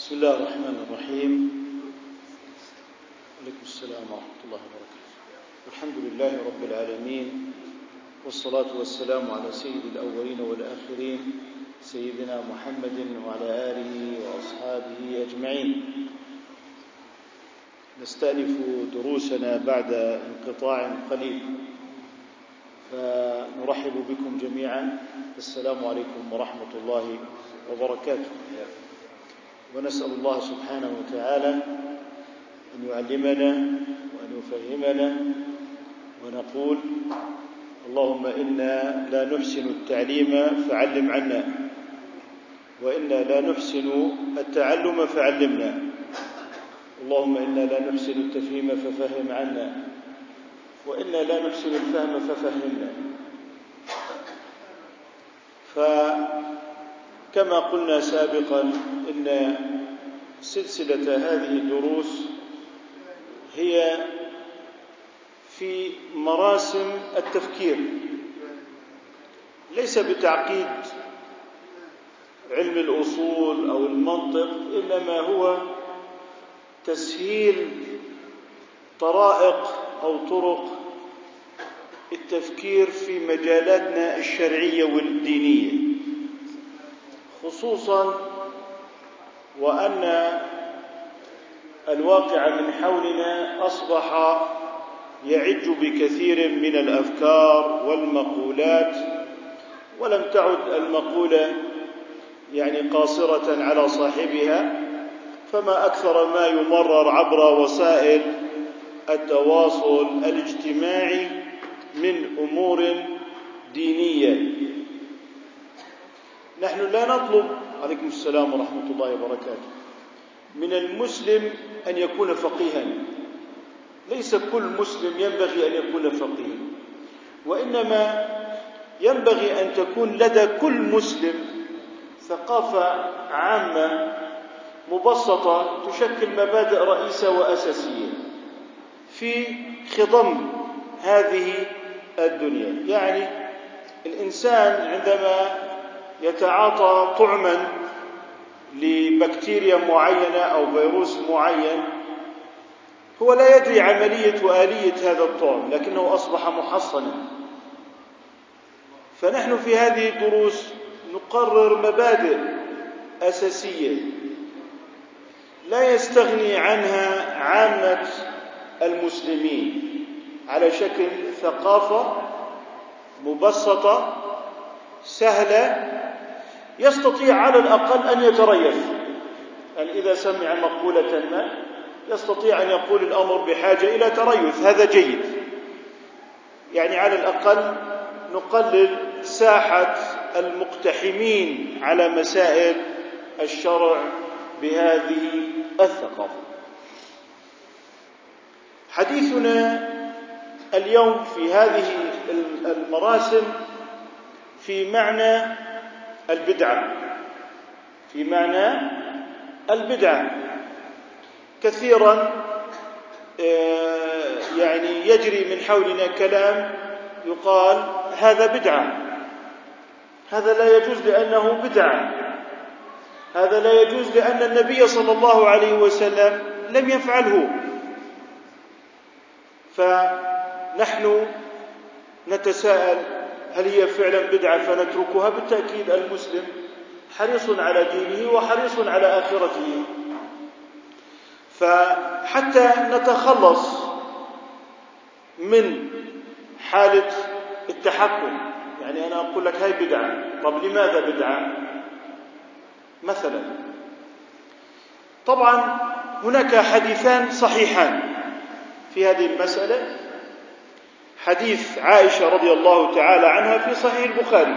بسم الله الرحمن الرحيم. عليكم السلام ورحمة الله وبركاته. الحمد لله رب العالمين والصلاة والسلام على سيد الأولين والآخرين سيدنا محمد وعلى آله وأصحابه أجمعين. نستأنف دروسنا بعد انقطاع قليل فنرحب بكم جميعا. السلام عليكم ورحمة الله وبركاته. ونسأل الله سبحانه وتعالى أن يعلمنا وأن يفهمنا ونقول اللهم إنا لا نحسن التعليم فعلم عنا وإنا لا نحسن التعلم فعلمنا اللهم إنا لا نحسن التفهيم ففهم عنا وإنا لا نحسن الفهم ففهمنا فكما قلنا سابقا إن سلسلة هذه الدروس هي في مراسم التفكير ليس بتعقيد علم الأصول أو المنطق إنما هو تسهيل طرائق أو طرق التفكير في مجالاتنا الشرعية والدينية. خصوصا وأن الواقع من حولنا أصبح يعج بكثير من الأفكار والمقولات ولم تعد المقولة يعني قاصرة على صاحبها فما أكثر ما يمرر عبر وسائل التواصل الاجتماعي من أمور دينية. نحن لا نطلب. عليكم السلام ورحمة الله وبركاته. من المسلم أن يكون فقيها. ليس كل مسلم ينبغي أن يكون فقيها. وإنما ينبغي أن تكون لدى كل مسلم ثقافة عامة مبسطة تشكل مبادئ رئيسة وأساسية في خضم هذه الدنيا. يعني الإنسان عندما يتعاطى طعما لبكتيريا معينة أو فيروس معين هو لا يدري عملية وآلية هذا الطعم لكنه أصبح محصنا. فنحن في هذه الدروس نقرر مبادئ أساسية لا يستغني عنها عامة المسلمين على شكل ثقافة مبسطة سهلة يستطيع على الأقل أن يتريث. يعني إذا سمع مقولة ما يستطيع أن يقول الأمر بحاجة إلى تريث؟ هذا جيد. يعني على الأقل نقلل ساحة المقتحمين على مسائل الشرع بهذه الثقافة. حديثنا اليوم في هذه المراسم في معنى البدعة. في معنى البدعة. كثيرا يعني يجري من حولنا كلام يقال هذا بدعة. هذا لا يجوز لأنه بدعة. هذا لا يجوز لأن النبي صلى الله عليه وسلم لم يفعله. فنحن نتساءل هل هي فعلا بدعة فنتركها؟ بالتأكيد المسلم حريص على دينه وحريص على آخرته. فحتى نتخلص من حالة التحكم يعني أنا أقول لك هاي بدعة. طب لماذا بدعة؟ مثلا طبعا هناك حديثان صحيحان في هذه المسألة. حديث عائشة رضي الله تعالى عنها في صحيح البخاري.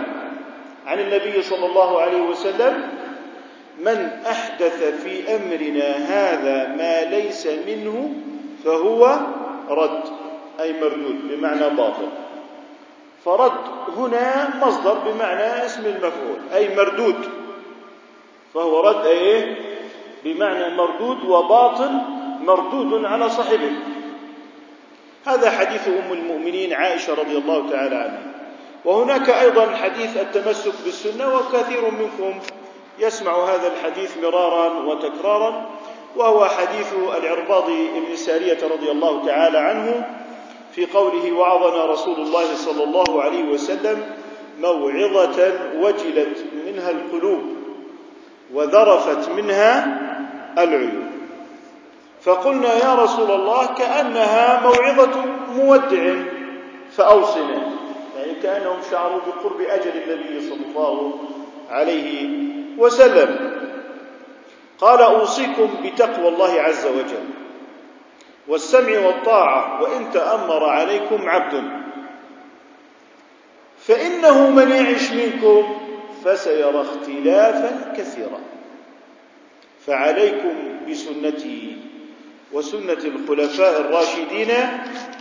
عن النبي صلى الله عليه وسلم من أحدث في أمرنا هذا ما ليس منه فهو رد. أي مردود بمعنى باطل. فرد هنا مصدر بمعنى اسم المفعول. أي مردود. فهو رد أيه؟ بمعنى مردود وباطل مردود على صاحبه. هذا حديث أم المؤمنين عائشة رضي الله تعالى عنها. وهناك أيضا حديث التمسك بالسنة وكثير منكم يسمع هذا الحديث مرارا وتكرارا وهو حديث العرباض بن سارية رضي الله تعالى عنه في قوله وعظنا رسول الله صلى الله عليه وسلم موعظة وجلت منها القلوب وذرفت منها العيون. فقلنا يا رسول الله كأنها موعظة مودع فأوصنا. يعني كأنهم شعروا بقرب أجل النبي صلى الله عليه وسلم. قال أوصيكم بتقوى الله عز وجل والسمع والطاعة وإن تأمر عليكم عبد. فإنه من يعش منكم فسيرى اختلافا كثيرا. فعليكم بسنتي وسنة الخلفاء الراشدين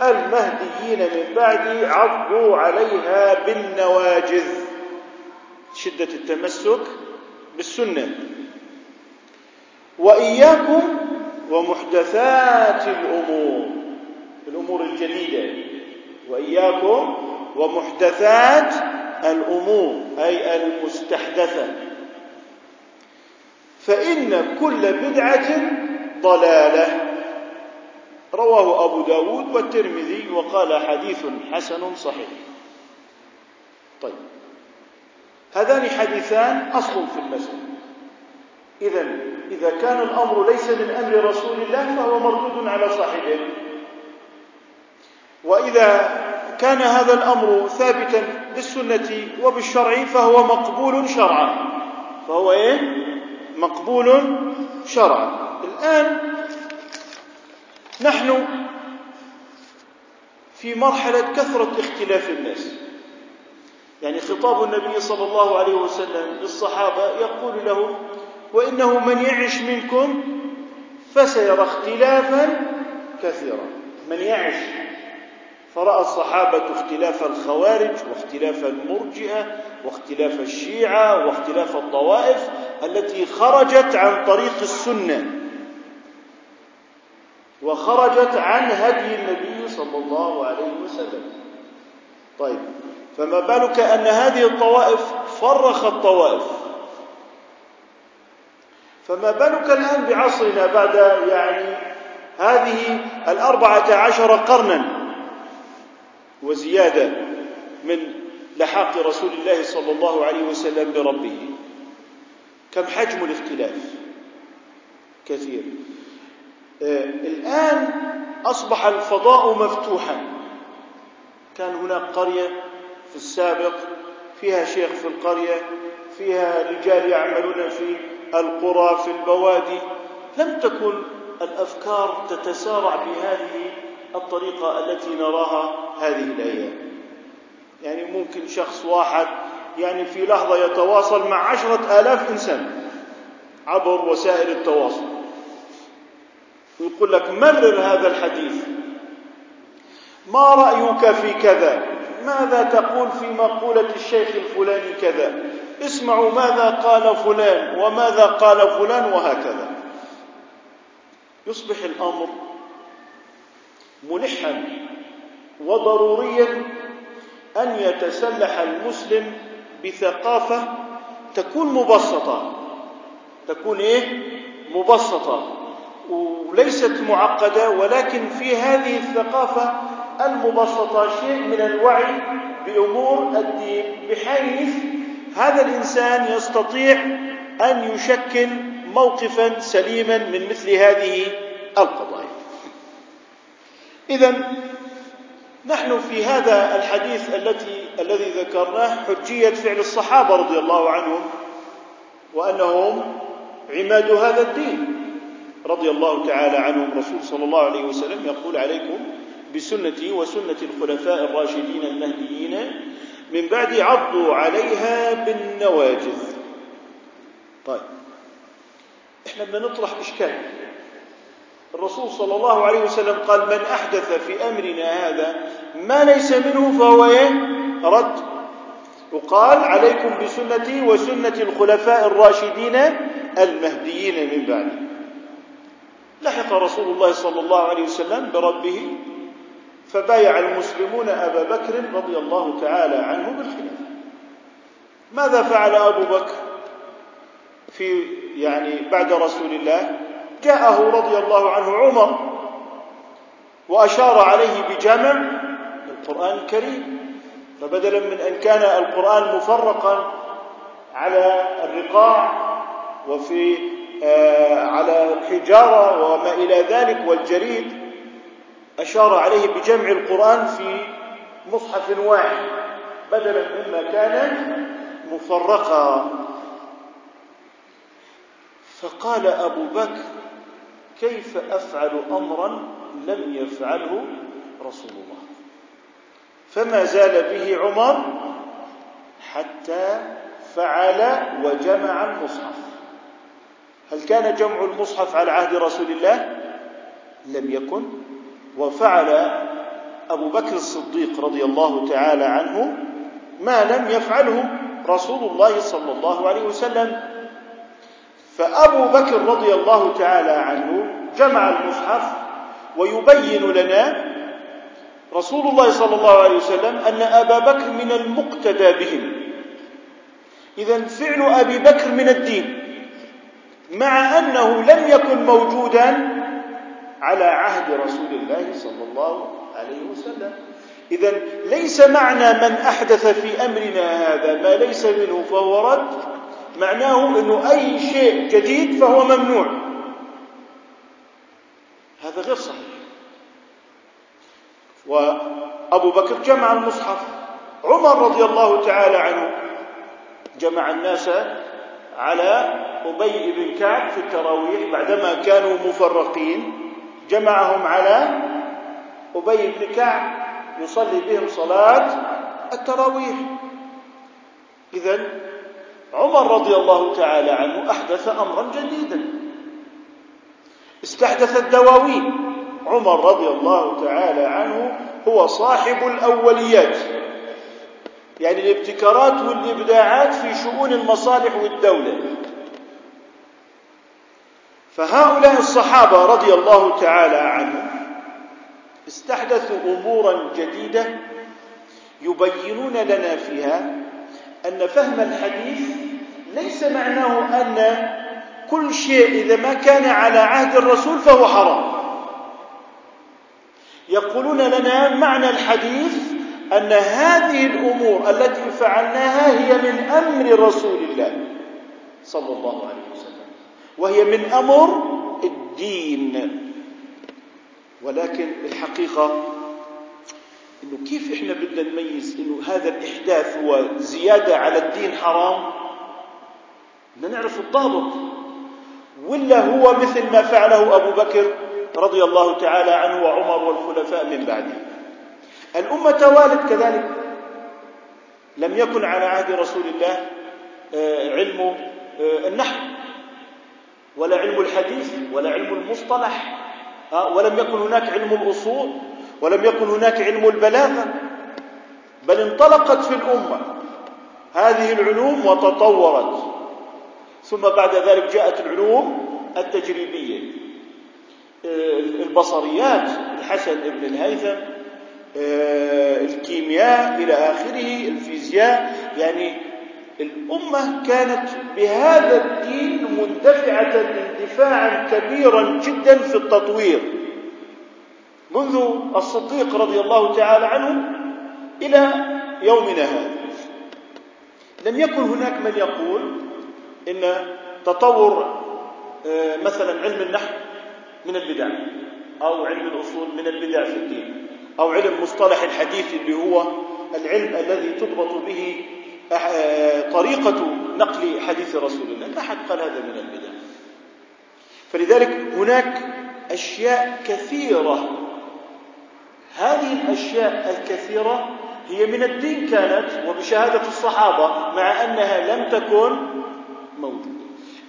المهديين من بعدي عضوا عليها بالنواجذ. شدة التمسك بالسنة. وإياكم ومحدثات الأمور. الأمور الجديدة. وإياكم ومحدثات الأمور. أي المستحدثة. فإن كل بدعة ضلالة. رواه أبو داود والترمذي وقال حديث حسن صحيح. طيب. هذان حديثان أصل في المسألة. إذا إذا كان الأمر ليس من أمر رسول الله فهو مردود على صاحبه. وإذا كان هذا الأمر ثابتا بالسنة وبالشرع فهو مقبول شرعا. فهو إيه؟ مقبول شرعا. الآن نحن في مرحلة كثرة اختلاف الناس. يعني خطاب النبي صلى الله عليه وسلم للصحابة يقول لهم وإنه من يعش منكم فسيرى اختلافا كثيرا. من يعش. فرأى الصحابة اختلاف الخوارج واختلاف المرجئة واختلاف الشيعة واختلاف الطوائف التي خرجت عن طريق السنة. وخرجت عن هدي النبي صلى الله عليه وسلم. طيب فما بالك أن هذه الطوائف فرخت طوائف فما بالك الآن بعصرنا بعد يعني هذه الأربعة عشر قرنا وزيادة من لحاق رسول الله صلى الله عليه وسلم بربه؟ كم حجم الاختلاف؟ كثير. الآن أصبح الفضاء مفتوحا. كان هناك قرية في السابق فيها شيخ في القرية فيها رجال يعملون في القرى في البوادي. لم تكن الأفكار تتسارع بهذه الطريقة التي نراها هذه الأيام. يعني ممكن شخص واحد يعني في لحظة يتواصل مع عشرة آلاف إنسان عبر وسائل التواصل. ويقول لك مرر هذا الحديث. ما رأيك في كذا؟ ماذا تقول في مقولة الشيخ الفلاني كذا؟ اسمعوا ماذا قال فلان وماذا قال فلان وهكذا. يصبح الأمر ملحا وضروريا أن يتسلح المسلم بثقافة تكون مبسطة. تكون إيه؟ مبسطة. وليست معقدة ولكن في هذه الثقافة المبسطة شيء من الوعي بأمور الدين. بحيث هذا الإنسان يستطيع أن يشكل موقفا سليما من مثل هذه القضايا. اذا نحن في هذا الحديث التي الذي ذكرناه حجية فعل الصحابة رضي الله عنهم وأنهم عماد هذا الدين. رضي الله تعالى عنهم رسول صلى الله عليه وسلم يقول عليكم بسنتي وسنة الخلفاء الراشدين المهديين من بعد عضوا عليها بالنواجذ. طيب إحنا بدنا نطرح إشكال. الرسول صلى الله عليه وسلم قال من أحدث في أمرنا هذا ما ليس منه فهو إيه؟ رد. وقال عليكم بسنتي وسنة الخلفاء الراشدين المهديين من بعدي لحق رسول الله صلى الله عليه وسلم بربه فبايع المسلمون أبا بكر رضي الله تعالى عنه بالخلافة ماذا فعل أبو بكر في يعني بعد رسول الله؟ جاءه رضي الله عنه عمر وأشار عليه بجمع القرآن الكريم فبدلا من أن كان القرآن مفرقا على الرقاع وفي على الحجارة وما إلى ذلك والجريد أشار عليه بجمع القرآن في مصحف واحد بدلا مما كان مفرقا. فقال أبو بكر كيف أفعل أمرا لم يفعله رسول الله؟ فما زال به عمر حتى فعل وجمع المصحف. هل كان جمع المصحف على عهد رسول الله؟ لم يكن. وفعل أبو بكر الصديق رضي الله تعالى عنه ما لم يفعله رسول الله صلى الله عليه وسلم. فأبو بكر رضي الله تعالى عنه جمع المصحف ويبين لنا رسول الله صلى الله عليه وسلم أن أبا بكر من المقتدى بهم. اذا فعل أبي بكر من الدين. مع أنه لم يكن موجودا على عهد رسول الله صلى الله عليه وسلم. اذا ليس معنى من أحدث في أمرنا هذا. ما ليس منه فهو رد. معناه إنه أي شيء جديد فهو ممنوع. هذا غير صحيح. وأبو بكر جمع المصحف. عمر رضي الله تعالى عنه جمع الناس على أبي بن كعب في التراويح بعدما كانوا مفرقين جمعهم على أبي بن كعب يصلي بهم صلاة التراويح. اذا عمر رضي الله تعالى عنه أحدث أمرا جديدا. استحدث الدواوين. عمر رضي الله تعالى عنه هو صاحب الأوليات. يعني الابتكارات والإبداعات في شؤون المصالح والدولة. فهؤلاء الصحابة رضي الله تعالى عنهم استحدثوا أمورا جديدة يبينون لنا فيها أن فهم الحديث ليس معناه أن كل شيء إذا ما كان على عهد الرسول فهو حرام. يقولون لنا معنى الحديث أن هذه الأمور التي فعلناها هي من أمر رسول الله صلى الله عليه وسلم وهي من أمر الدين. ولكن الحقيقة إنه كيف إحنا بدنا نميز إنه هذا الإحداث هو زياده على الدين حرام؟ بدنا نعرف الضابط. ولا هو مثل ما فعله أبو بكر رضي الله تعالى عنه وعمر والخلفاء من بعده. الأمة توالت كذلك. لم يكن على عهد رسول الله آه، علم آه، النحو ولا علم الحديث ولا علم المصطلح آه، ولم يكن هناك علم الأصول ولم يكن هناك علم البلاغة بل انطلقت في الأمة هذه العلوم وتطورت. ثم بعد ذلك جاءت العلوم التجريبية البصريات الحسن بن الهيثم الكيمياء إلى آخره الفيزياء. يعني الأمة كانت بهذا الدين مندفعة اندفاعا كبيرا جدا في التطوير. منذ الصديق رضي الله تعالى عنه إلى يومنا هذا. لم يكن هناك من يقول إن تطور آه، مثلا علم النحو من البدع أو علم الأصول من البدع في الدين. أو علم مصطلح الحديث اللي هو العلم الذي تضبط به طريقة نقل حديث رسول الله. لا أحد قال هذا من البدع. فلذلك هناك أشياء كثيرة. هذه الأشياء الكثيرة هي من الدين كانت وبشهادة الصحابة مع أنها لم تكن موجودة.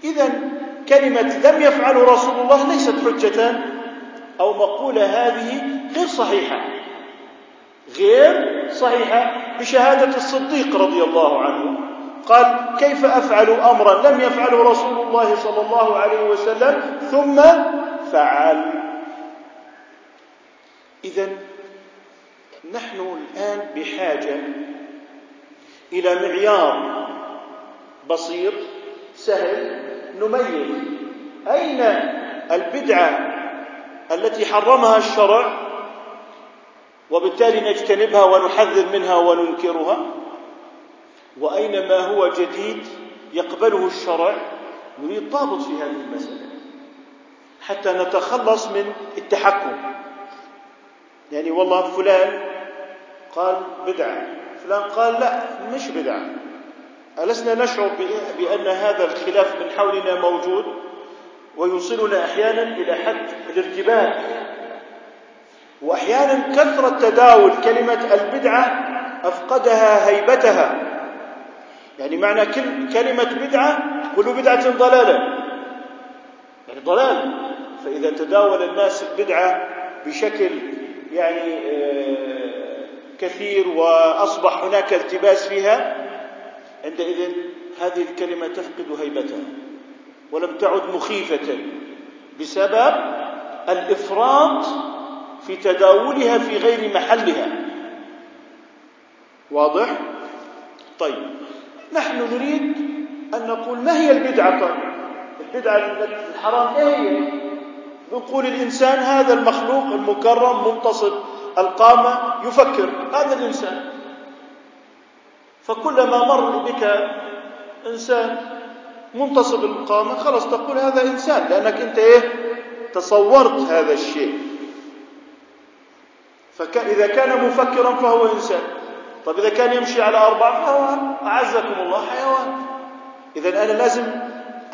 إذا كلمة لم يفعله رسول الله ليست حجة أو مقولة هذه غير صحيحة. غير صحيحة. بشهادة الصديق رضي الله عنه قال كيف أفعل أمرا؟ لم يفعله رسول الله صلى الله عليه وسلم. ثم فعل. إذا نحن الآن بحاجة إلى معيار بسيط سهل نميز. أين البدعة التي حرمها الشرع؟ وبالتالي نجتنبها ونحذر منها وننكرها. وأين ما هو جديد يقبله الشرع نريد ضابط في هذه المسألة. حتى نتخلص من التحكم. يعني والله فلان قال بدعة فلان قال لا مش بدعة. ألسنا نشعر بأن هذا الخلاف من حولنا موجود ويوصلنا أحيانا إلى حد الارتباك وأحيانا كثرة تداول كلمة البدعة أفقدها هيبتها. يعني معنى كلمة بدعة كل بدعة ضلالة. يعني ضلال فإذا تداول الناس البدعة بشكل يعني آه، كثير وأصبح هناك التباس فيها عندئذ هذه الكلمة تفقد هيبتها. ولم تعد مخيفة بسبب الإفراط في تداولها في غير محلها واضح؟ طيب نحن نريد أن نقول ما هي البدعة طيب؟ البدعة الحرام إيه هي؟ نقول الإنسان هذا المخلوق المكرم منتصب القامة يفكر هذا الإنسان فكلما مر بك إنسان منتصب القامة خلاص تقول هذا إنسان لأنك أنت إيه تصورت هذا الشيء فإذا كان مفكرا فهو إنسان. طيب إذا كان يمشي على أربع فهو أعزكم الله حيوان. إذا أنا لازم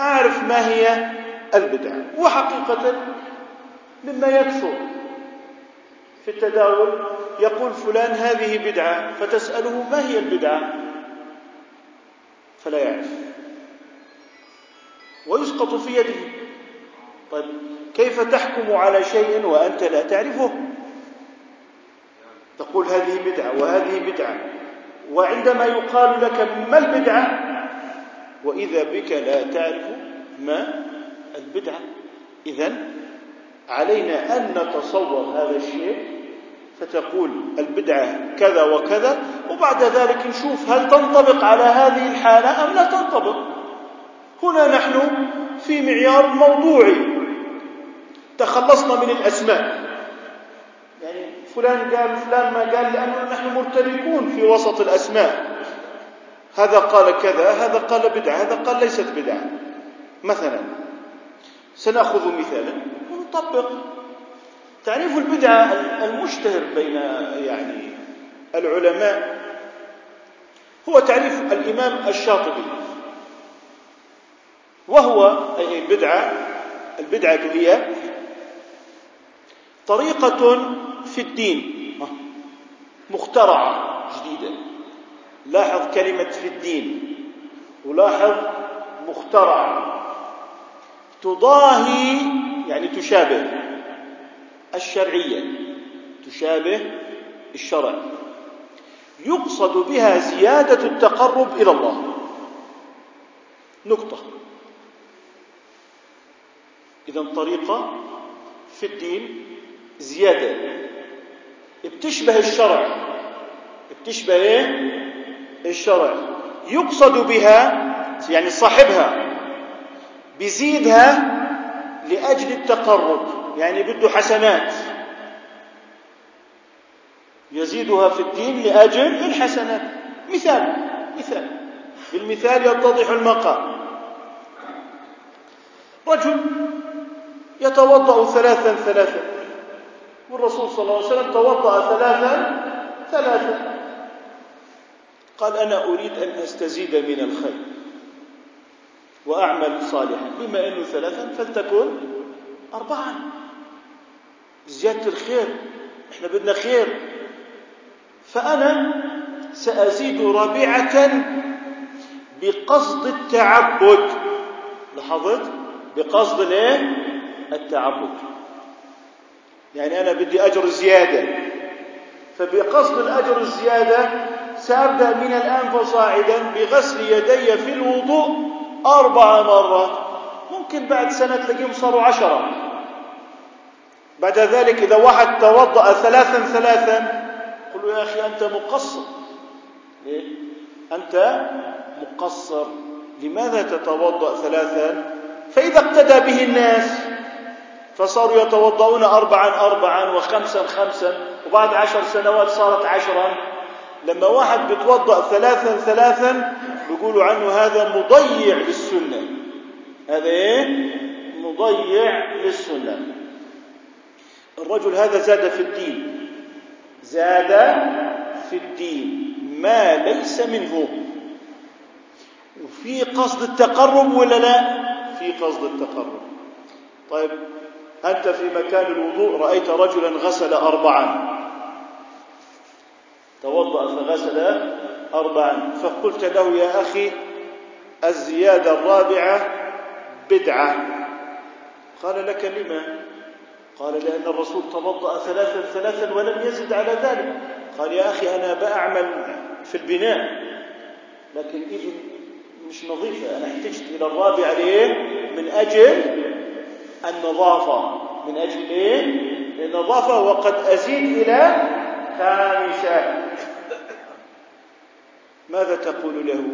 أعرف ما هي البدع. وحقيقة مما يكثر في التداول يقول فلان هذه بدعة فتسأله ما هي البدعة؟ فلا يعرف. ويسقط في يده. طيب كيف تحكم على شيء وأنت لا تعرفه؟ تقول هذه بدعة وهذه بدعة. وعندما يقال لك ما البدعة؟ وإذا بك لا تعرف ما البدعة. إذا علينا أن نتصور هذا الشيء فتقول البدعة كذا وكذا وبعد ذلك نشوف هل تنطبق على هذه الحالة أم لا تنطبق. هنا نحن في معيار موضوعي. تخلصنا من الأسماء. يعني فلان قال فلان ما قال لأنه نحن مرتبكون في وسط الأسماء. هذا قال كذا هذا قال بدعة هذا قال ليست بدعة. مثلا سنأخذ مثالا ونطبق. تعريف البدعة المشتهر بين يعني العلماء هو تعريف الإمام الشاطبي. وهو أي البدعة البدعة هي طريقة في الدين. مخترعة جديدة. لاحظ كلمة في الدين. ولاحظ مخترعة تضاهي يعني تشابه. الشرعية. تشابه الشرع. يقصد بها زيادة التقرب إلى الله. نقطة. إذا طريقة في الدين زيادة. بتشبه الشرع. بتشبه إيه؟ الشرع. يقصد بها يعني صاحبها بيزيدها لأجل التقرب يعني بده حسنات. يزيدها في الدين لأجل الحسنات. مثال مثال. بالمثال يتضح المقام. رجل يتوضأ ثلاثا ثلاثا. والرسول صلى الله عليه وسلم توضأ ثلاثا ثلاثا. قال أنا أريد أن أستزيد من الخير وأعمل صالحا. بما أنه ثلاثا فلتكن أربعا. زيادة الخير إحنا بدنا خير. فأنا سأزيد رابعة بقصد التعبد. لاحظت؟ بقصد الايه التعبد. يعني أنا بدي أجر زيادة. فبقصد الأجر الزيادة سأبدأ من الآن فصاعدا بغسل يدي في الوضوء أربع مرات. ممكن بعد سنة تلاقيهم صاروا عشرة. بعد ذلك إذا واحد توضأ ثلاثا ثلاثا قل يا أخي أنت مقصر. ليه؟ أنت مقصر. لماذا تتوضأ ثلاثا؟ فإذا اقتدى به الناس. فصاروا يتوضؤون أربعا أربعا وخمسا خمسا وبعد عشر سنوات صارت عشرا. لما واحد بيتوضأ ثلاثا ثلاثا بيقولوا عنه هذا مضيع للسنة. هذا إيه؟ مضيع للسنة. الرجل هذا زاد في الدين. زاد في الدين. ما ليس منه. وفي قصد التقرب ولا لا؟ في قصد التقرب. طيب أنت في مكان الوضوء رأيت رجلا غسل أربعا. توضأ فغسل أربعا. فقلت له يا أخي الزيادة الرابعة بدعة. قال لك لما؟ قال لأن الرسول توضأ ثلاثا ثلاثا ولم يزد على ذلك. قال يا أخي أنا بأعمل في البناء. لكن إيدي مش نظيفة أنا احتجت إلى الرابعة ليه؟ من أجل النظافة. من أجل إيه؟ النظافة وقد أزيد إلى خامسة. ماذا تقول له؟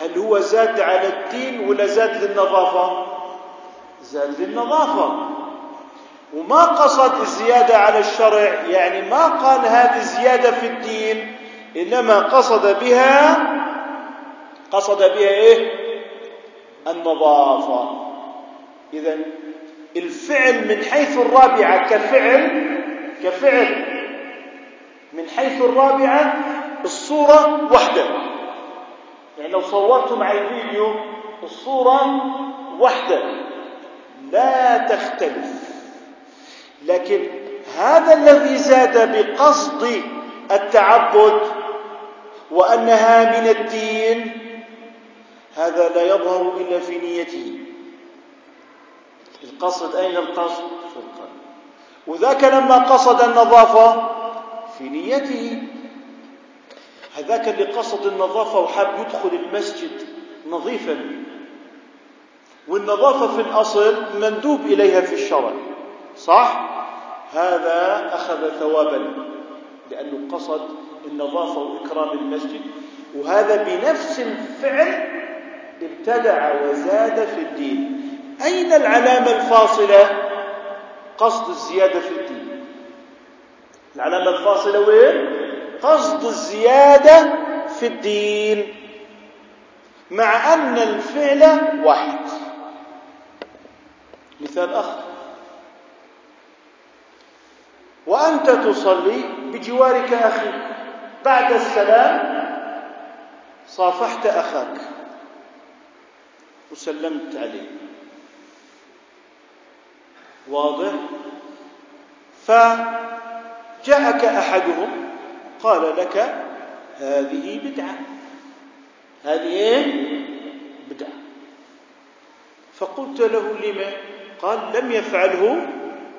هل هو زاد على الدين ولا زاد للنظافة؟ زاد للنظافة. وما قصد الزيادة على الشرع؟ يعني ما قال هذه زيادة في الدين إنما قصد بها قصد بها إيه؟ النظافة. إذا الفعل من حيث الرابعة كفعل كفعل من حيث الرابعة الصورة وحدة. يعني لو صورتم على الفيديو الصورة وحدة. لا تختلف. لكن هذا الذي زاد بقصد التعبد وأنها من الدين هذا لا يظهر إلا في نيته. القصد أين القصد في القلب وذاك لما قصد النظافة في نيته هذاك اللي قصد النظافة وحاب يدخل المسجد نظيفا. والنظافة في الأصل مندوب إليها في الشرع صح؟ هذا أخذ ثوابا لأنه قصد النظافة وإكرام المسجد. وهذا بنفس الفعل ابتدع وزاد في الدين. أين العلامة الفاصلة؟ قصد الزيادة في الدين. العلامة الفاصلة وين؟ قصد الزيادة في الدين. مع أن الفعل واحد. مثال آخر. وأنت تصلي بجوارك أخيك بعد السلام صافحت أخاك. وسلمت عليه. واضح؟ فجاءك أحدهم قال لك هذه بدعة. هذه إيه؟ بدعة. فقلت له لما قال لم يفعله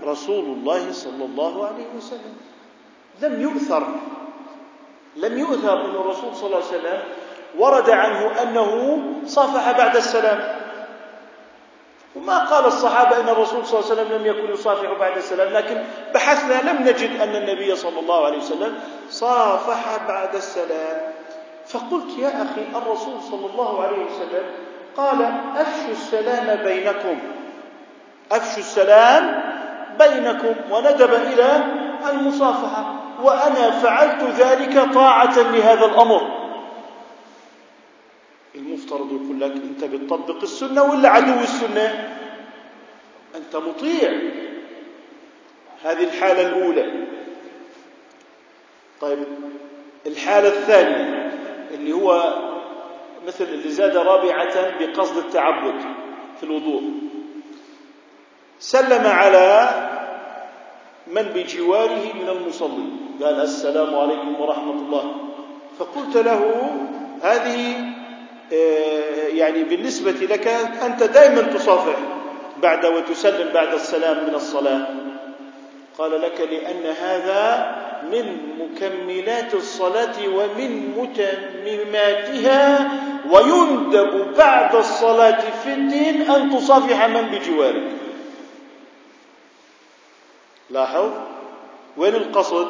رسول الله صلى الله عليه وسلم. لم يؤثر. لم يؤثر أن الرسول صلى الله عليه وسلم ورد عنه أنه صافح بعد السلام. وما قال الصحابة أن الرسول صلى الله عليه وسلم لم يكن يصافح بعد السلام لكن بحثنا لم نجد أن النبي صلى الله عليه وسلم صافح بعد السلام. فقلت يا أخي الرسول صلى الله عليه وسلم قال أفشوا السلام بينكم. أفشوا السلام بينكم. وندب إلى المصافحة. وأنا فعلت ذلك طاعة لهذا الأمر. المفترض يقول لك أنت بتطبق السنة ولا عدو السنة؟ أنت مطيع. هذه الحالة الأولى. طيب الحالة الثانية اللي هو مثل اللي زاد رابعة بقصد التعبد في الوضوء. سلم على من بجواره من المصلين. قال السلام عليكم ورحمة الله. فقلت له هذه يعني بالنسبة لك أنت دائما تصافح بعد وتسلم بعد السلام من الصلاة. قال لك لأن هذا من مكملات الصلاة ومن متمماتها ويندب بعد الصلاة في الدين أن تصافح من بجوارك. لاحظ؟ وين القصد؟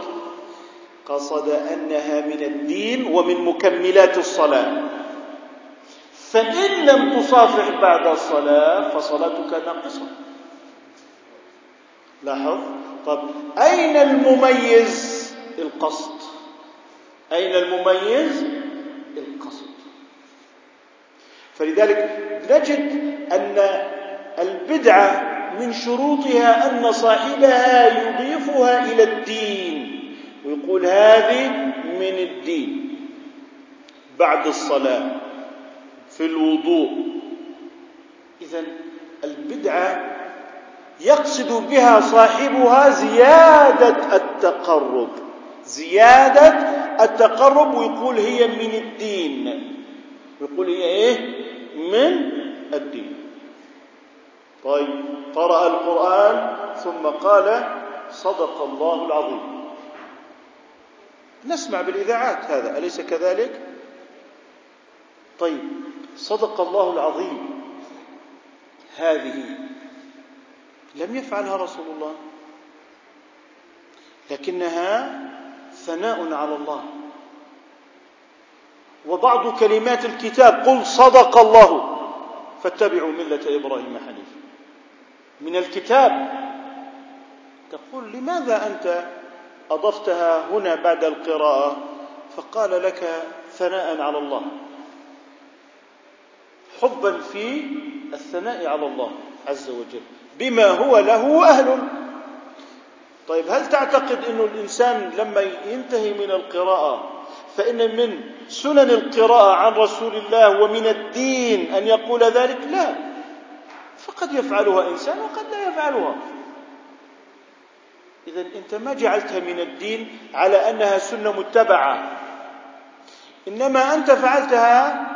قصد أنها من الدين ومن مكملات الصلاة. فإن لم تصافح بعد الصلاة فصلاتك ناقصة. لاحظ؟ طب أين المميز؟ القصد. أين المميز؟ القصد. فلذلك نجد أن البدعة من شروطها أن صاحبها يضيفها إلى الدين ويقول هذه من الدين. بعد الصلاة. في الوضوء. إذا البدعة يقصد بها صاحبها زيادة التقرب. زيادة التقرب ويقول هي من الدين. ويقول هي إيه؟ من الدين. طيب قرأ القرآن ثم قال صدق الله العظيم. نسمع بالإذاعات هذا أليس كذلك؟ طيب. صدق الله العظيم. هذه لم يفعلها رسول الله لكنها ثناء على الله. وبعض كلمات الكتاب قل صدق الله فاتبعوا ملة إبراهيم حنيفا. من الكتاب تقول لماذا أنت أضفتها هنا بعد القراءة؟ فقال لك ثناء على الله. حبا في الثناء على الله عز وجل. بما هو له أهل طيب هل تعتقد أن الإنسان لما ينتهي من القراءة فإن من سنن القراءة عن رسول الله ومن الدين أن يقول ذلك؟ لا. فقد يفعلها إنسان وقد لا يفعلها. إذا أنت ما جعلتها من الدين على أنها سنة متبعة. إنما أنت فعلتها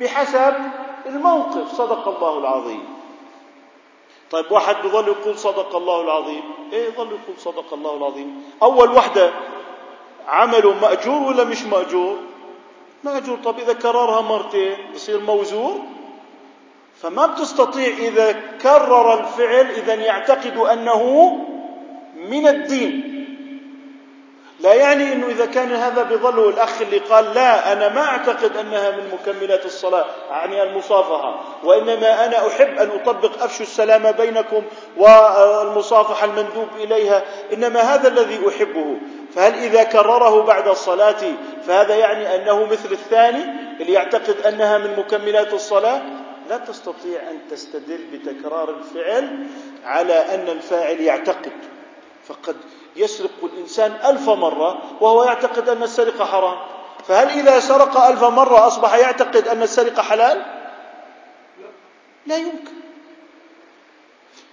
بحسب الموقف صدق الله العظيم. طيب واحد بظل يقول صدق الله العظيم. إيه يظل يقول صدق الله العظيم. أول وحدة عمله مأجور ولا مش مأجور؟ مأجور. طب إذا كررها مرتين يصير موزور؟ فما بتستطيع إذا كرر الفعل إذا يعتقد أنه من الدين. لا يعني إنه إذا كان هذا بظله الأخ اللي قال لا أنا ما أعتقد أنها من مكملات الصلاة يعني المصافحة. وإنما أنا أحب أن أطبق أفشو السلام بينكم والمصافحة المندوب إليها. إنما هذا الذي أحبه. فهل إذا كرره بعد الصلاة فهذا يعني أنه مثل الثاني اللي يعتقد أنها من مكملات الصلاة؟ لا تستطيع أن تستدل بتكرار الفعل على أن الفاعل يعتقد. فقد يسرق الإنسان ألف مرة وهو يعتقد أن السرقة حرام. فهل إذا سرق ألف مرة أصبح يعتقد أن السرقة حلال؟ لا يمكن.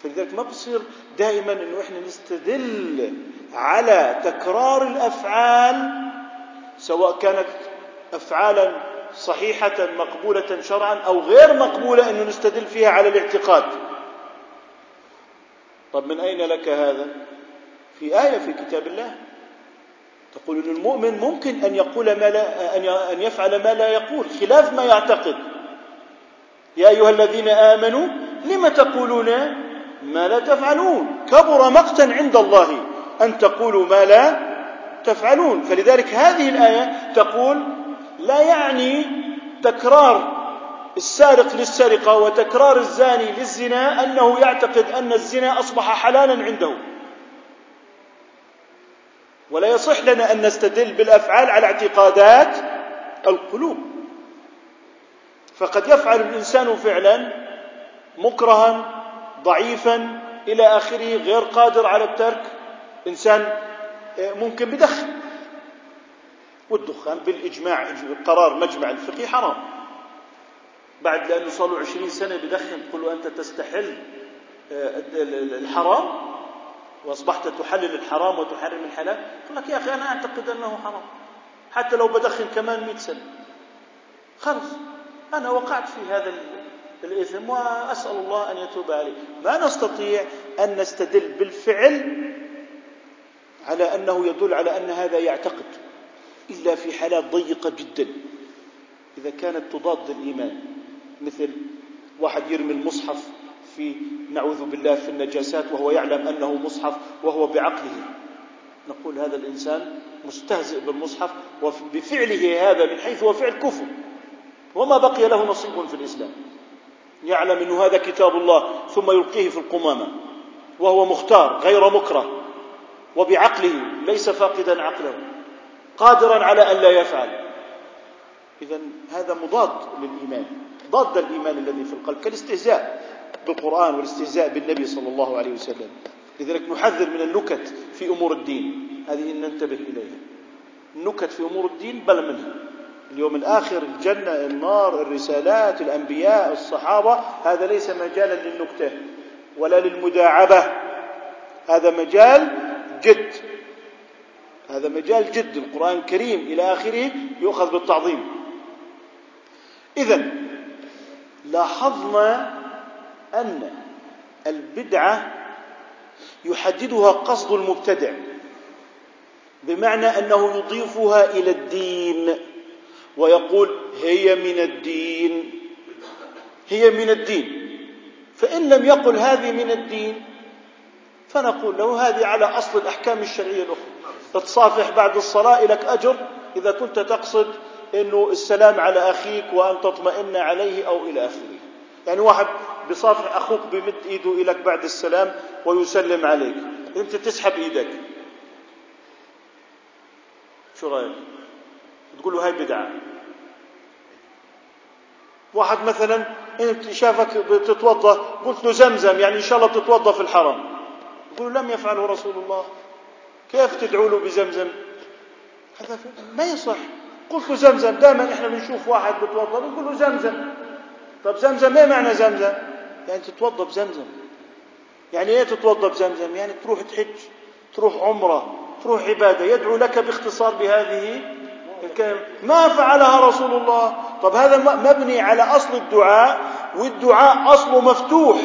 فلذلك ما بصير دائما إنه إحنا نستدل على تكرار الأفعال سواء كانت افعالا صحيحة مقبولة شرعا أو غير مقبولة إنه نستدل فيها على الاعتقاد. طب من أين لك هذا؟ في آية في كتاب الله. تقول أن المؤمن ممكن أن يقول ما لا أن يفعل ما لا يقول خلاف ما يعتقد. يا أيها الذين آمنوا لم تقولون ما لا تفعلون؟ كبر مقتا عند الله أن تقولوا ما لا تفعلون. فلذلك هذه الآية تقول لا يعني تكرار السارق للسرقة وتكرار الزاني للزنا أنه يعتقد أن الزنا أصبح حلالا عنده. ولا يصح لنا أن نستدل بالأفعال على اعتقادات القلوب. فقد يفعل الإنسان فعلا مكرها ضعيفا إلى آخره غير قادر على الترك. إنسان آه، ممكن بدخن والدخان بالإجماع قرار مجمع الفقهي حرام. بعد لأنه صار له 20 سنة بدخن تقول له أنت تستحل آه، الحرام. وأصبحت تحلل الحرام وتحرم الحلال يقول لك يا أخي أنا أعتقد أنه حرام. حتى لو بدخن كمان 100 سنة. خلص أنا وقعت في هذا الإثم وأسأل الله أن يتوب علي ما نستطيع أن نستدل بالفعل على أنه يدل على أن هذا يعتقد إلا في حالات ضيقة جدا. إذا كانت تضاد الإيمان مثل واحد يرمي المصحف في نعوذ بالله في النجاسات وهو يعلم أنه مصحف وهو بعقله. نقول هذا الإنسان مستهزئ بالمصحف وبفعله هذا من حيث هو فعل كفر. وما بقي له نصيب في الإسلام. يعلم أن هذا كتاب الله ثم يلقيه في القمامة. وهو مختار غير مكره. وبعقله ليس فاقدا عقله. قادرا على أن لا يفعل. إذا هذا مضاد للإيمان. ضاد الإيمان الذي في القلب كالاستهزاء. بالقرآن والاستهزاء بالنبي صلى الله عليه وسلم. لذلك نحذر من النكت في أمور الدين. هذه ننتبه إليها. النكت في أمور الدين بل منها. اليوم الآخر الجنة النار الرسالات الأنبياء الصحابة هذا ليس مجالا للنكتة ولا للمداعبة. هذا مجال جد. هذا مجال جد. القرآن الكريم إلى آخره يؤخذ بالتعظيم. إذا لاحظنا أن البدعة يحددها قصد المبتدع بمعنى أنه يضيفها إلى الدين ويقول هي من الدين هي من الدين. فإن لم يقل هذه من الدين فنقول له هذه على أصل الأحكام الشرعية الأخرى. تتصافح بعد الصلاة لك أجر إذا كنت تقصد أنه السلام على أخيك وأن تطمئن عليه أو إلى آخره. يعني واحد بصافح أخوك بمد إيده إليك بعد السلام ويسلم عليك. أنت تسحب إيدك. شو رأيك؟ تقول له هاي بدعة. واحد مثلا إنت شافك بتتوضأ قلت له زمزم يعني إن شاء الله بتتوضأ في الحرم. يقول لم يفعله رسول الله. كيف تدعو له بزمزم؟ هذا ما يصح. قلت له زمزم دائما إحنا بنشوف واحد بتوضأ بنقول له زمزم. طب زمزم إيه معنى زمزم؟ يعني تتوضا بزمزم يعني إيه تتوضا بزمزم يعني تروح تحج تروح عمرة تروح عبادة. يدعو لك باختصار بهذه الكلمة. ما فعلها رسول الله. طب هذا مبني على أصل الدعاء والدعاء أصله مفتوح.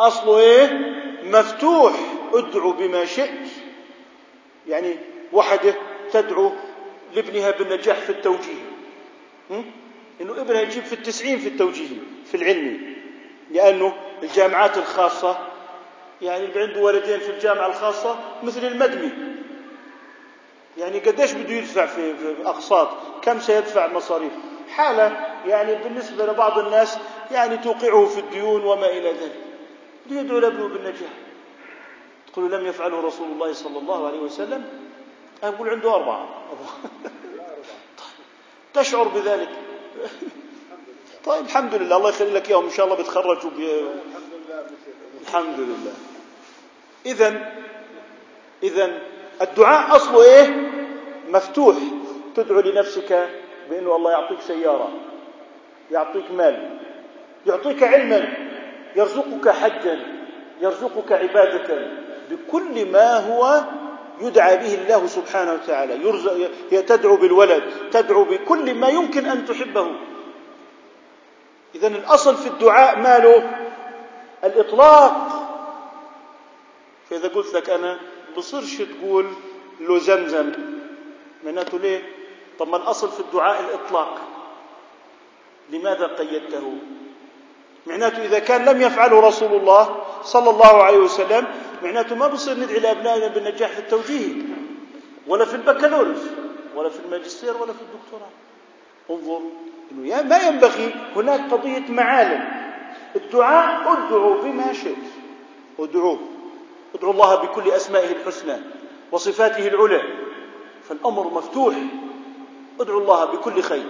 أصله إيه؟ مفتوح. ادعو بما شئت. يعني وحده تدعو لابنها بالنجاح في التوجيه. إنه ابنها يجيب في التسعين في التوجيه. في العلمي لأنه الجامعات الخاصة يعني اللي عنده ولدين في الجامعة الخاصة مثل المدني. يعني قديش بده يدفع في أقساط؟ كم سيدفع مصاريف؟ حالة يعني بالنسبة لبعض الناس يعني توقعه في الديون وما إلى ذلك. بده يدعو لابنه بالنجاح. تقول لم يفعله رسول الله صلى الله عليه وسلم؟ أقول عنده أربعة. تشعر بذلك؟ طيب الحمد لله الله يخلي لك إياهم. إن شاء الله بتخرجوا بي... الحمد لله إذا إذا الدعاء أصله إيه؟ مفتوح. تدعو لنفسك بأنه الله يعطيك سيارة يعطيك مال يعطيك علما يرزقك حجا يرزقك عبادة. بكل ما هو يدعى به الله سبحانه وتعالى. تدعو بالولد تدعو بكل ما يمكن أن تحبه. إذا الأصل في الدعاء ماله؟ الإطلاق. فإذا قلت لك أنا بصيرش تقول له زمزم. معناته ليه؟ طب ما الأصل في الدعاء الإطلاق. لماذا قيدته؟ معناته إذا كان لم يفعله رسول الله صلى الله عليه وسلم معناته ما بصير ندعي لأبنائنا بالنجاح في التوجيه. ولا في البكالوريوس ولا في الماجستير ولا في الدكتوراه. انظر. انه ما ينبغي هناك قضية معالم. الدعاء ادعوا بما شئت. ادعوه ادعوا الله بكل أسمائه الحسنى وصفاته العلى. فالأمر مفتوح. ادعوا الله بكل خير.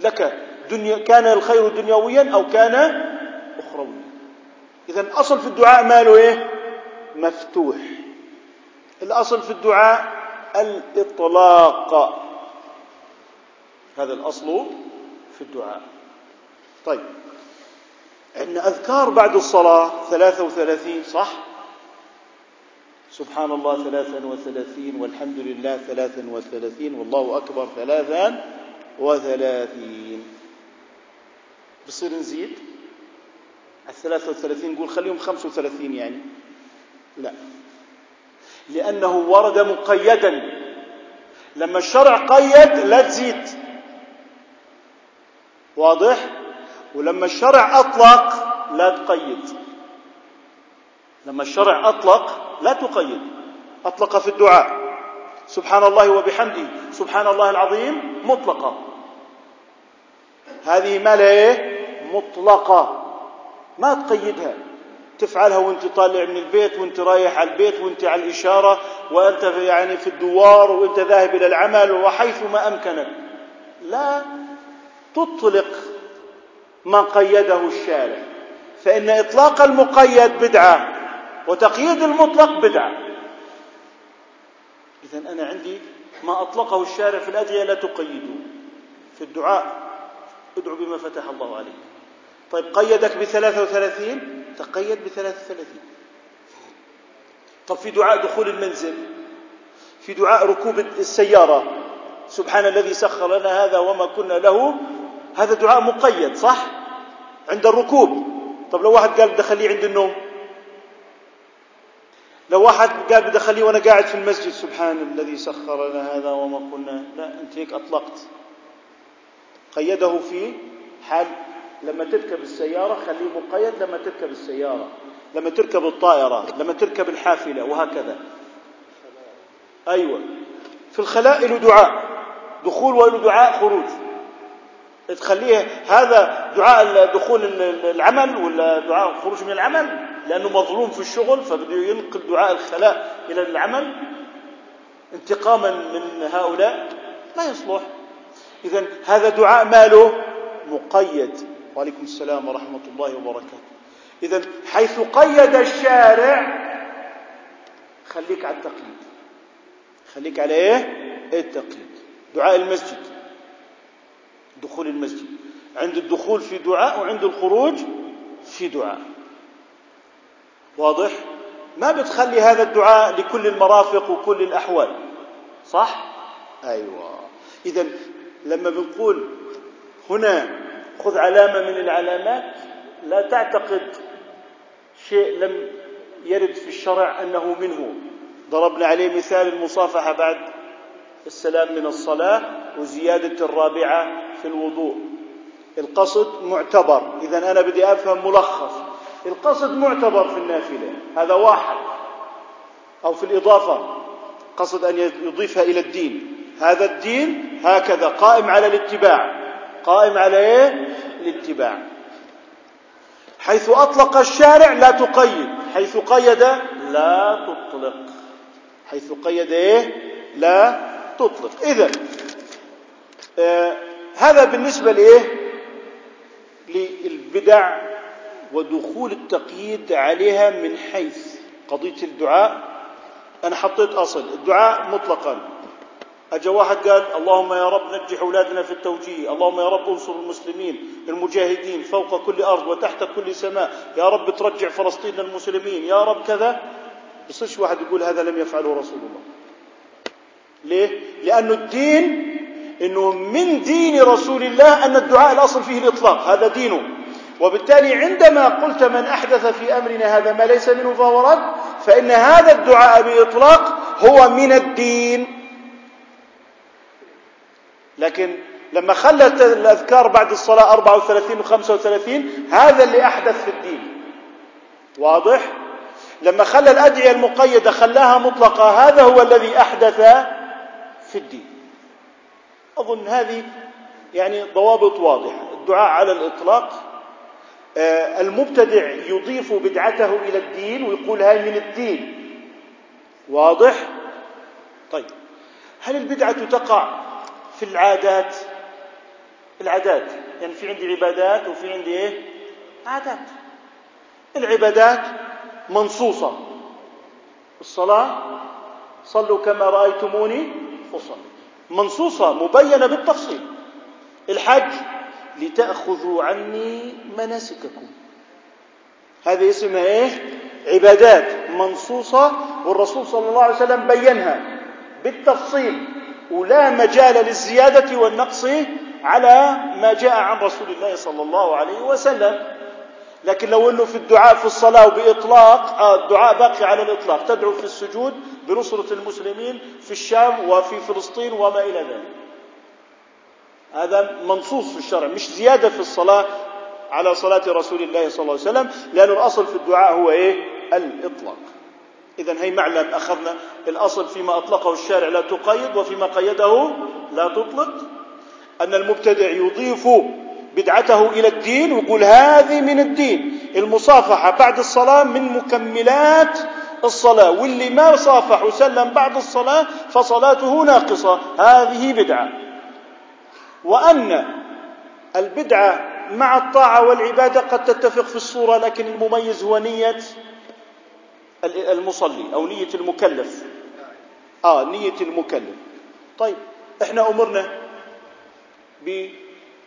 لك دنيا كان الخير دنيويا أو كان اخرويا. اذا الأصل في الدعاء ماله إيه؟ مفتوح. الأصل في الدعاء الإطلاق. هذا الأصل في الدعاء. طيب. عندنا أذكار بعد الصلاة ثلاثة وثلاثين صح؟ سبحان الله ثلاثا وثلاثين والحمد لله ثلاثا وثلاثين والله أكبر ثلاثا وثلاثين. بصير نزيد؟ الثلاثة وثلاثين نقول خليهم خمسة وثلاثين يعني. لا. لأنه ورد مقيدا. لما الشرع قيد لا تزيد. واضح؟ ولما الشرع أطلق لا تقيد. لما الشرع أطلق لا تقيد. أطلق في الدعاء. سبحان الله وبحمده. سبحان الله العظيم مطلقة. هذه ما لها إيه؟ مطلقة. ما تقيدها. تفعلها وانت طالع من البيت وانت رايح على البيت وانت على الإشارة وأنت يعني في الدوار وانت ذاهب إلى العمل وحيث ما أمكنك. لا. تطلق ما قيده الشارع فإن إطلاق المقيد بدعة وتقييد المطلق بدعة. إذا أنا عندي ما أطلقه الشارع في الأدعية لا تقيدوا في الدعاء أدعو بما فتح الله عليك. طيب قيدك بثلاثة وثلاثين؟ تقيد بثلاثة وثلاثين. طب في دعاء دخول المنزل في دعاء ركوب السيارة. سبحان الذي سخر لنا هذا وما كنا له هذا دعاء مقيد صح؟ عند الركوب. طب لو واحد قال بدي اخليه عند النوم؟ لو واحد قال بدي اخليه وأنا قاعد في المسجد سبحان الذي سخر لنا هذا وما كنا. لا أنت هيك أطلقت. قيده في حال لما تركب السيارة خليه مقيد لما تركب السيارة. لما تركب الطائرة لما تركب الحافلة وهكذا. أيوة. في الخلاء له دعاء. دخول وله دعاء خروج. تخليه هذا دعاء دخول العمل ولا دعاء الخروج من العمل؟ لأنه مظلوم في الشغل فبده ينقل دعاء الخلاء إلى العمل. انتقاما من هؤلاء ما يصلح. إذا هذا دعاء ماله مقيد. وعليكم السلام ورحمة الله وبركاته. إذا حيث قيد الشارع خليك على التقييد خليك على إيه؟ التقييد دعاء المسجد. دخول المسجد. عند الدخول في دعاء وعند الخروج في دعاء. واضح؟ ما بتخلي هذا الدعاء لكل المرافق وكل الأحوال. صح؟ أيوة. إذا لما بنقول هنا خذ علامة من العلامات لا تعتقد شيء لم يرد في الشرع أنه منه. ضربنا عليه مثال المصافحة بعد السلام من الصلاة وزيادة الرابعة في الوضوء. القصد معتبر. إذا أنا بدي أفهم ملخص. القصد معتبر في النافلة. هذا واحد. أو في الإضافة. قصد أن يضيفها إلى الدين. هذا الدين هكذا. قائم على الاتباع. قائم على إيه؟ الاتباع. حيث أطلق الشارع لا تقيد. حيث قيد لا تطلق. حيث قيد إيه؟ لا تطلق. اذا آه هذا بالنسبة لإيه؟ للبدع ودخول التقييد عليها من حيث قضية الدعاء. أنا حطيت أصل. الدعاء مطلقا. أجا واحد قال اللهم يا رب نجح أولادنا في التوجيه. اللهم يا رب انصر المسلمين المجاهدين فوق كل أرض وتحت كل سماء. يا رب ترجع فلسطين المسلمين يا رب كذا. بصيرش واحد يقول هذا لم يفعله رسول الله. ليه؟ لأنه الدين إنه من دين رسول الله أن الدعاء الأصل فيه الإطلاق هذا دينه. وبالتالي عندما قلت من أحدث في أمرنا هذا ما ليس منه فهو رد فإن هذا الدعاء بإطلاق هو من الدين. لكن لما خلت الأذكار بعد الصلاة 34 و 35 هذا اللي أحدث في الدين. واضح؟ لما خلى الأدعية المقيدة خلاها مطلقة هذا هو الذي أحدث في الدين. أظن هذه يعني ضوابط واضحة. الدعاء على الإطلاق آه، المبتدع يضيف بدعته إلى الدين ويقول هاي من الدين. واضح؟ طيب. هل البدعة تقع في العادات؟ العادات. يعني في عندي عبادات وفي عندي إيه؟ عادات. العبادات منصوصة. الصلاة صلوا كما رأيتموني أصلي. منصوصة مبينة بالتفصيل. الحج لتأخذوا عني مناسككم. هذه اسمها إيه؟ عبادات منصوصة والرسول صلى الله عليه وسلم بينها بالتفصيل. ولا مجال للزيادة والنقص على ما جاء عن رسول الله صلى الله عليه وسلم. لكن لو انه في الدعاء في الصلاة وبإطلاق آه، الدعاء باقي على الإطلاق. تدعو في السجود بنصرة المسلمين في الشام وفي فلسطين وما إلى ذلك. هذا منصوص في الشرع مش زيادة في الصلاة على صلاة رسول الله صلى الله عليه وسلم لأن الأصل في الدعاء هو إيه؟ الإطلاق. إذا هي معلم أخذنا الأصل فيما أطلقه الشارع لا تقيد وفيما قيده لا تطلق. أن المبتدع يضيف بدعته إلى الدين ويقول هذه من الدين. المصافحة بعد الصلاة من مكملات الصلاة واللي ما صافح وسلم بعد الصلاة فصلاته ناقصة. هذه بدعة. وأن البدعة مع الطاعة والعبادة قد تتفق في الصورة لكن المميز هو نية المصلي أو نية المكلف. آه نية المكلف. طيب إحنا أمرنا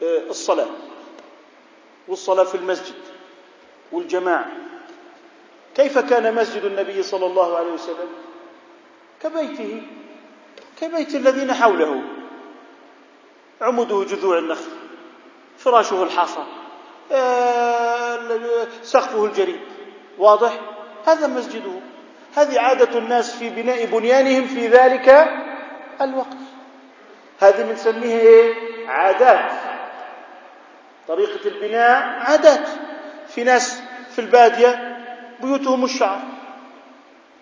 بالصلاة والصلاة في المسجد والجماعة. كيف كان مسجد النبي صلى الله عليه وسلم؟ كبيته. كبيت الذين حوله. عمده جذوع النخل. فراشه الحصى. آه، سقفه الجريد. واضح؟ هذا مسجده. هذه عادة الناس في بناء بنيانهم في ذلك الوقت. هذه بنسميها إيه؟ عادات. طريقة البناء عادات. في ناس في البادية بيوتهم الشعر.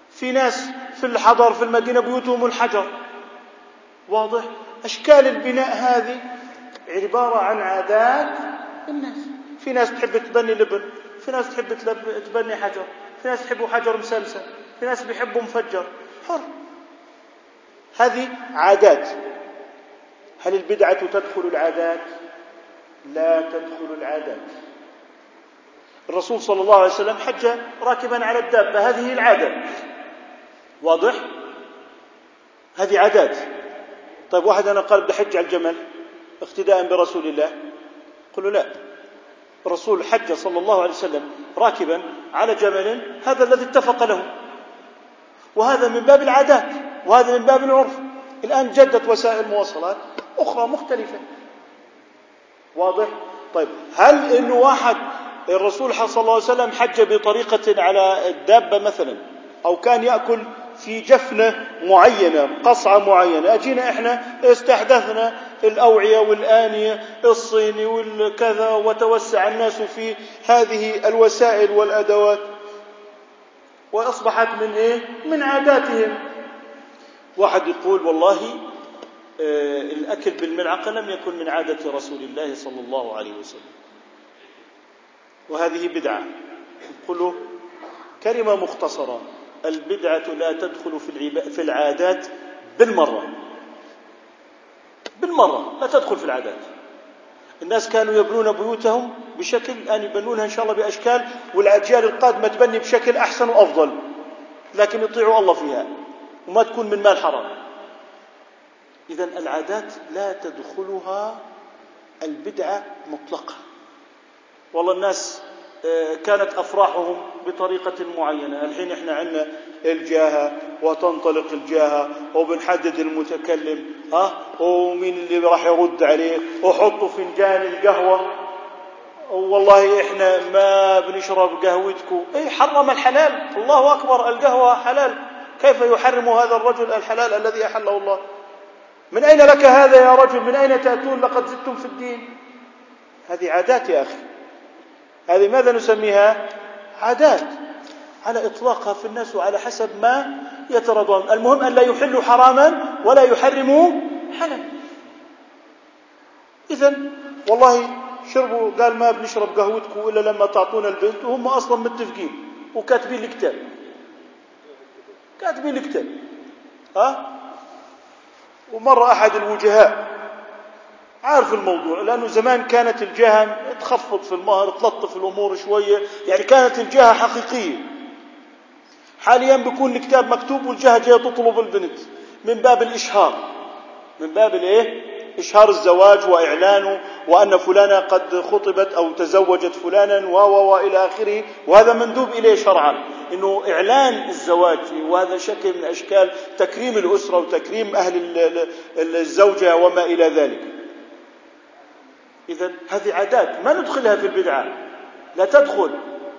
في ناس في الحضر في المدينة بيوتهم الحجر. واضح؟ أشكال البناء هذه عبارة عن عادات الناس في ناس تحب تبني لبن. في ناس تحب تبني حجر. في ناس يحبوا حجر مسلسل. في ناس بيحبوا مفجر. حر. هذه عادات. هل البدعة تدخل العادات؟ لا تدخل العادات. الرسول صلى الله عليه وسلم حج راكبا على الدابة. هذه العادة. واضح؟ هذه عادات. طيب واحد أنا قال بدي حج على الجمل اقتداء برسول الله. قل له لا. الرسول حج صلى الله عليه وسلم راكبا على جمل هذا الذي اتفق له. وهذا من باب العادات وهذا من باب العرف. الآن جدت وسائل المواصلات أخرى مختلفة. واضح طيب هل انه واحد الرسول صلى الله عليه وسلم حج بطريقة على الدابة مثلا أو كان يأكل في جفنة معينة قصعة معينة أجينا إحنا استحدثنا الأوعية والآنية الصيني والكذا وتوسع الناس في هذه الوسائل والأدوات وأصبحت من إيه؟ من عاداتهم واحد يقول والله الأكل بالملعقة لم يكن من عادة رسول الله صلى الله عليه وسلم. وهذه بدعة. نقول كلمة مختصرة البدعة لا تدخل في العادات بالمرة. بالمرة. لا تدخل في العادات. الناس كانوا يبنون بيوتهم بشكل الآن يبنونها إن شاء الله بأشكال والأجيال القادمة تبني بشكل أحسن وأفضل. لكن يطيعوا الله فيها. وما تكون من مال حرام. إذا العادات لا تدخلها البدعة مطلقة والله الناس آه، كانت أفراحهم بطريقة معينة، الحين إحنا عندنا الجاهة وتنطلق الجاهة وبنحدد المتكلم ها ومين اللي راح يرد عليه؟ وحطوا فنجان القهوة. والله إحنا ما بنشرب قهوتكم. اي حرم الحلال. الله أكبر القهوة حلال. كيف يحرم هذا الرجل الحلال الذي أحله الله؟ من أين لك هذا يا رجل؟ من أين تأتون؟ لقد زدتم في الدين. هذه عادات يا أخي. هذه ماذا نسميها؟ عادات. على إطلاقها في الناس وعلى حسب ما يترضون. المهم أن لا يحلوا حراما ولا يحرموا حلال إذا والله شربوا قال ما بنشرب قهوتكم إلا لما تعطونا البنت وهم أصلا متفقين. وكاتبين الكتاب. كاتبين الكتاب. ها؟ ومرة أحد الوجهاء. عارف الموضوع لأنه زمان كانت الجهة تخفض في المهر تلطف الأمور شوية يعني كانت الجهة حقيقية. حاليا بيكون الكتاب مكتوب والجهة جاية تطلب البنت من باب الإشهار. من باب الإيه؟ إشهار الزواج وإعلانه وأن فلانة قد خطبت أو تزوجت فلانا و إلى آخره. وهذا مندوب إليه شرعا. إنه إعلان الزواج وهذا شكل من أشكال تكريم الأسرة وتكريم أهل الزوجة وما إلى ذلك. إذا هذه عادات ما ندخلها في البدعة؟ لا تدخل.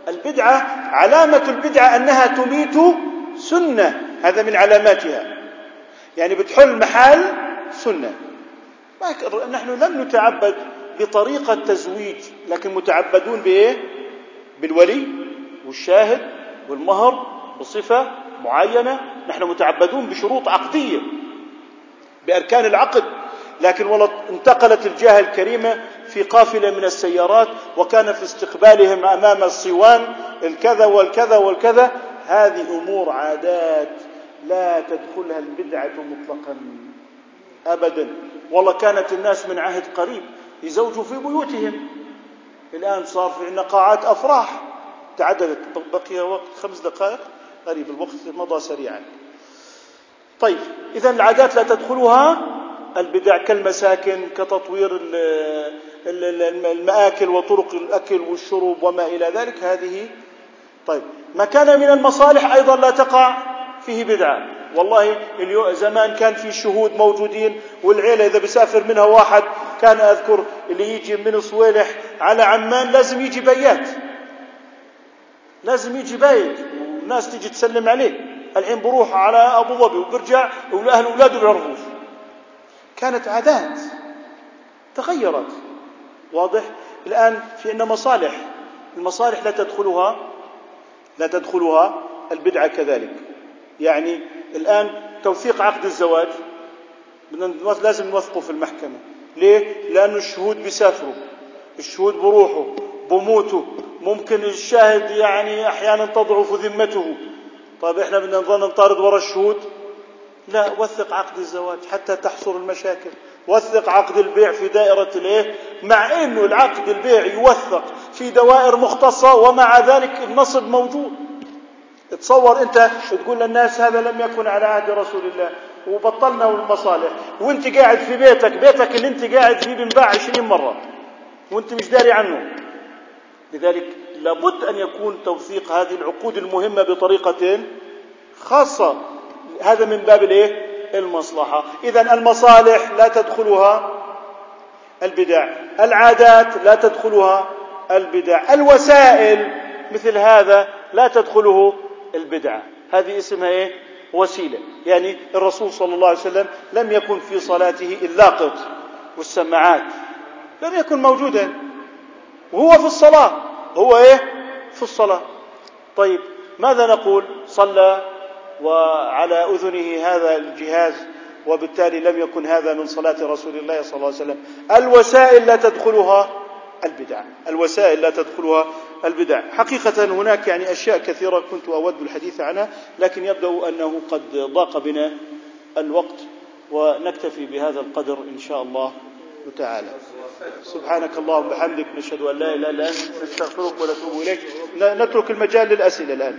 البدعة علامة البدعة أنها تميت سنة. هذا من علاماتها. يعني بتحل محل سنة. نحن لم نتعبد بطريقة تزويج لكن متعبدون بإيه؟ بالولي والشاهد والمهر بصفة معينة. نحن متعبدون بشروط عقدية بأركان العقد. لكن والله انتقلت الجهة الكريمة في قافلة من السيارات وكان في استقبالهم أمام الصوان الكذا والكذا والكذا. هذه أمور عادات لا تدخلها البدعة مطلقا أبدا. والله كانت الناس من عهد قريب يزوجوا في بيوتهم. الآن صار في عندنا قاعات أفراح. تعددت بقي وقت خمس دقائق قريب الوقت مضى سريعا. طيب إذا العادات لا تدخلها. البدع كالمساكن كتطوير المآكل وطرق الأكل والشرب وما إلى ذلك. هذه طيب ما كان من المصالح أيضا لا تقع فيه بدعة. والله زمان كان في شهود موجودين والعيلة إذا بيسافر منها واحد كان أذكر اللي يجي من صويلح على عمان لازم يجي بيات لازم يجي بايت والناس تيجي تسلم عليه. الحين بروح على أبو ظبي وبرجع وأهل أولاده بيعرفوش كانت عادات. تغيرت. واضح؟ الآن في عندنا مصالح. المصالح لا تدخلها لا تدخلها البدعة كذلك. يعني الآن توثيق عقد الزواج. لازم نوثقه في المحكمة. ليه؟ لأنه الشهود بيسافروا الشهود بروحوا بموتوا ممكن الشاهد يعني أحيانا تضعف ذمته. طيب إحنا بدنا نظل نطارد وراء الشهود؟ لا وثق عقد الزواج حتى تحصر المشاكل. وثق عقد البيع في دائرة الإيه؟ مع إنه العقد البيع يوثق في دوائر مختصة ومع ذلك النصب موجود. تصور انت تقول للناس هذا لم يكن على عهد رسول الله. وبطلنا المصالح. وانت قاعد في بيتك بيتك اللي انت قاعد فيه بنباع عشرين مرة. وانت مش داري عنه. لذلك لابد أن يكون توثيق هذه العقود المهمة بطريقة خاصة. هذا من باب الإيه؟ المصلحة. اذا المصالح لا تدخلها البدع. العادات لا تدخلها البدع. الوسائل مثل هذا لا تدخله البدعة. هذه اسمها إيه؟ وسيلة. يعني الرسول صلى الله عليه وسلم لم يكن في صلاته اللاقط والسماعات. لم يكن موجودا. وهو في الصلاة. هو إيه؟ في الصلاة. طيب ماذا نقول؟ صلى وعلى أذنه هذا الجهاز وبالتالي لم يكن هذا من صلاة رسول الله صلى الله عليه وسلم. الوسائل لا تدخلها. البدع. الوسائل لا تدخلها البدع. حقيقة هناك يعني أشياء كثيرة كنت أود الحديث عنها لكن يبدو أنه قد ضاق بنا الوقت ونكتفي بهذا القدر إن شاء الله تعالى. سبحانك اللهم وبحمدك نشهد أن لا إله إلا أنت نستغفرك ونتوب إليك. نترك المجال للأسئلة الآن.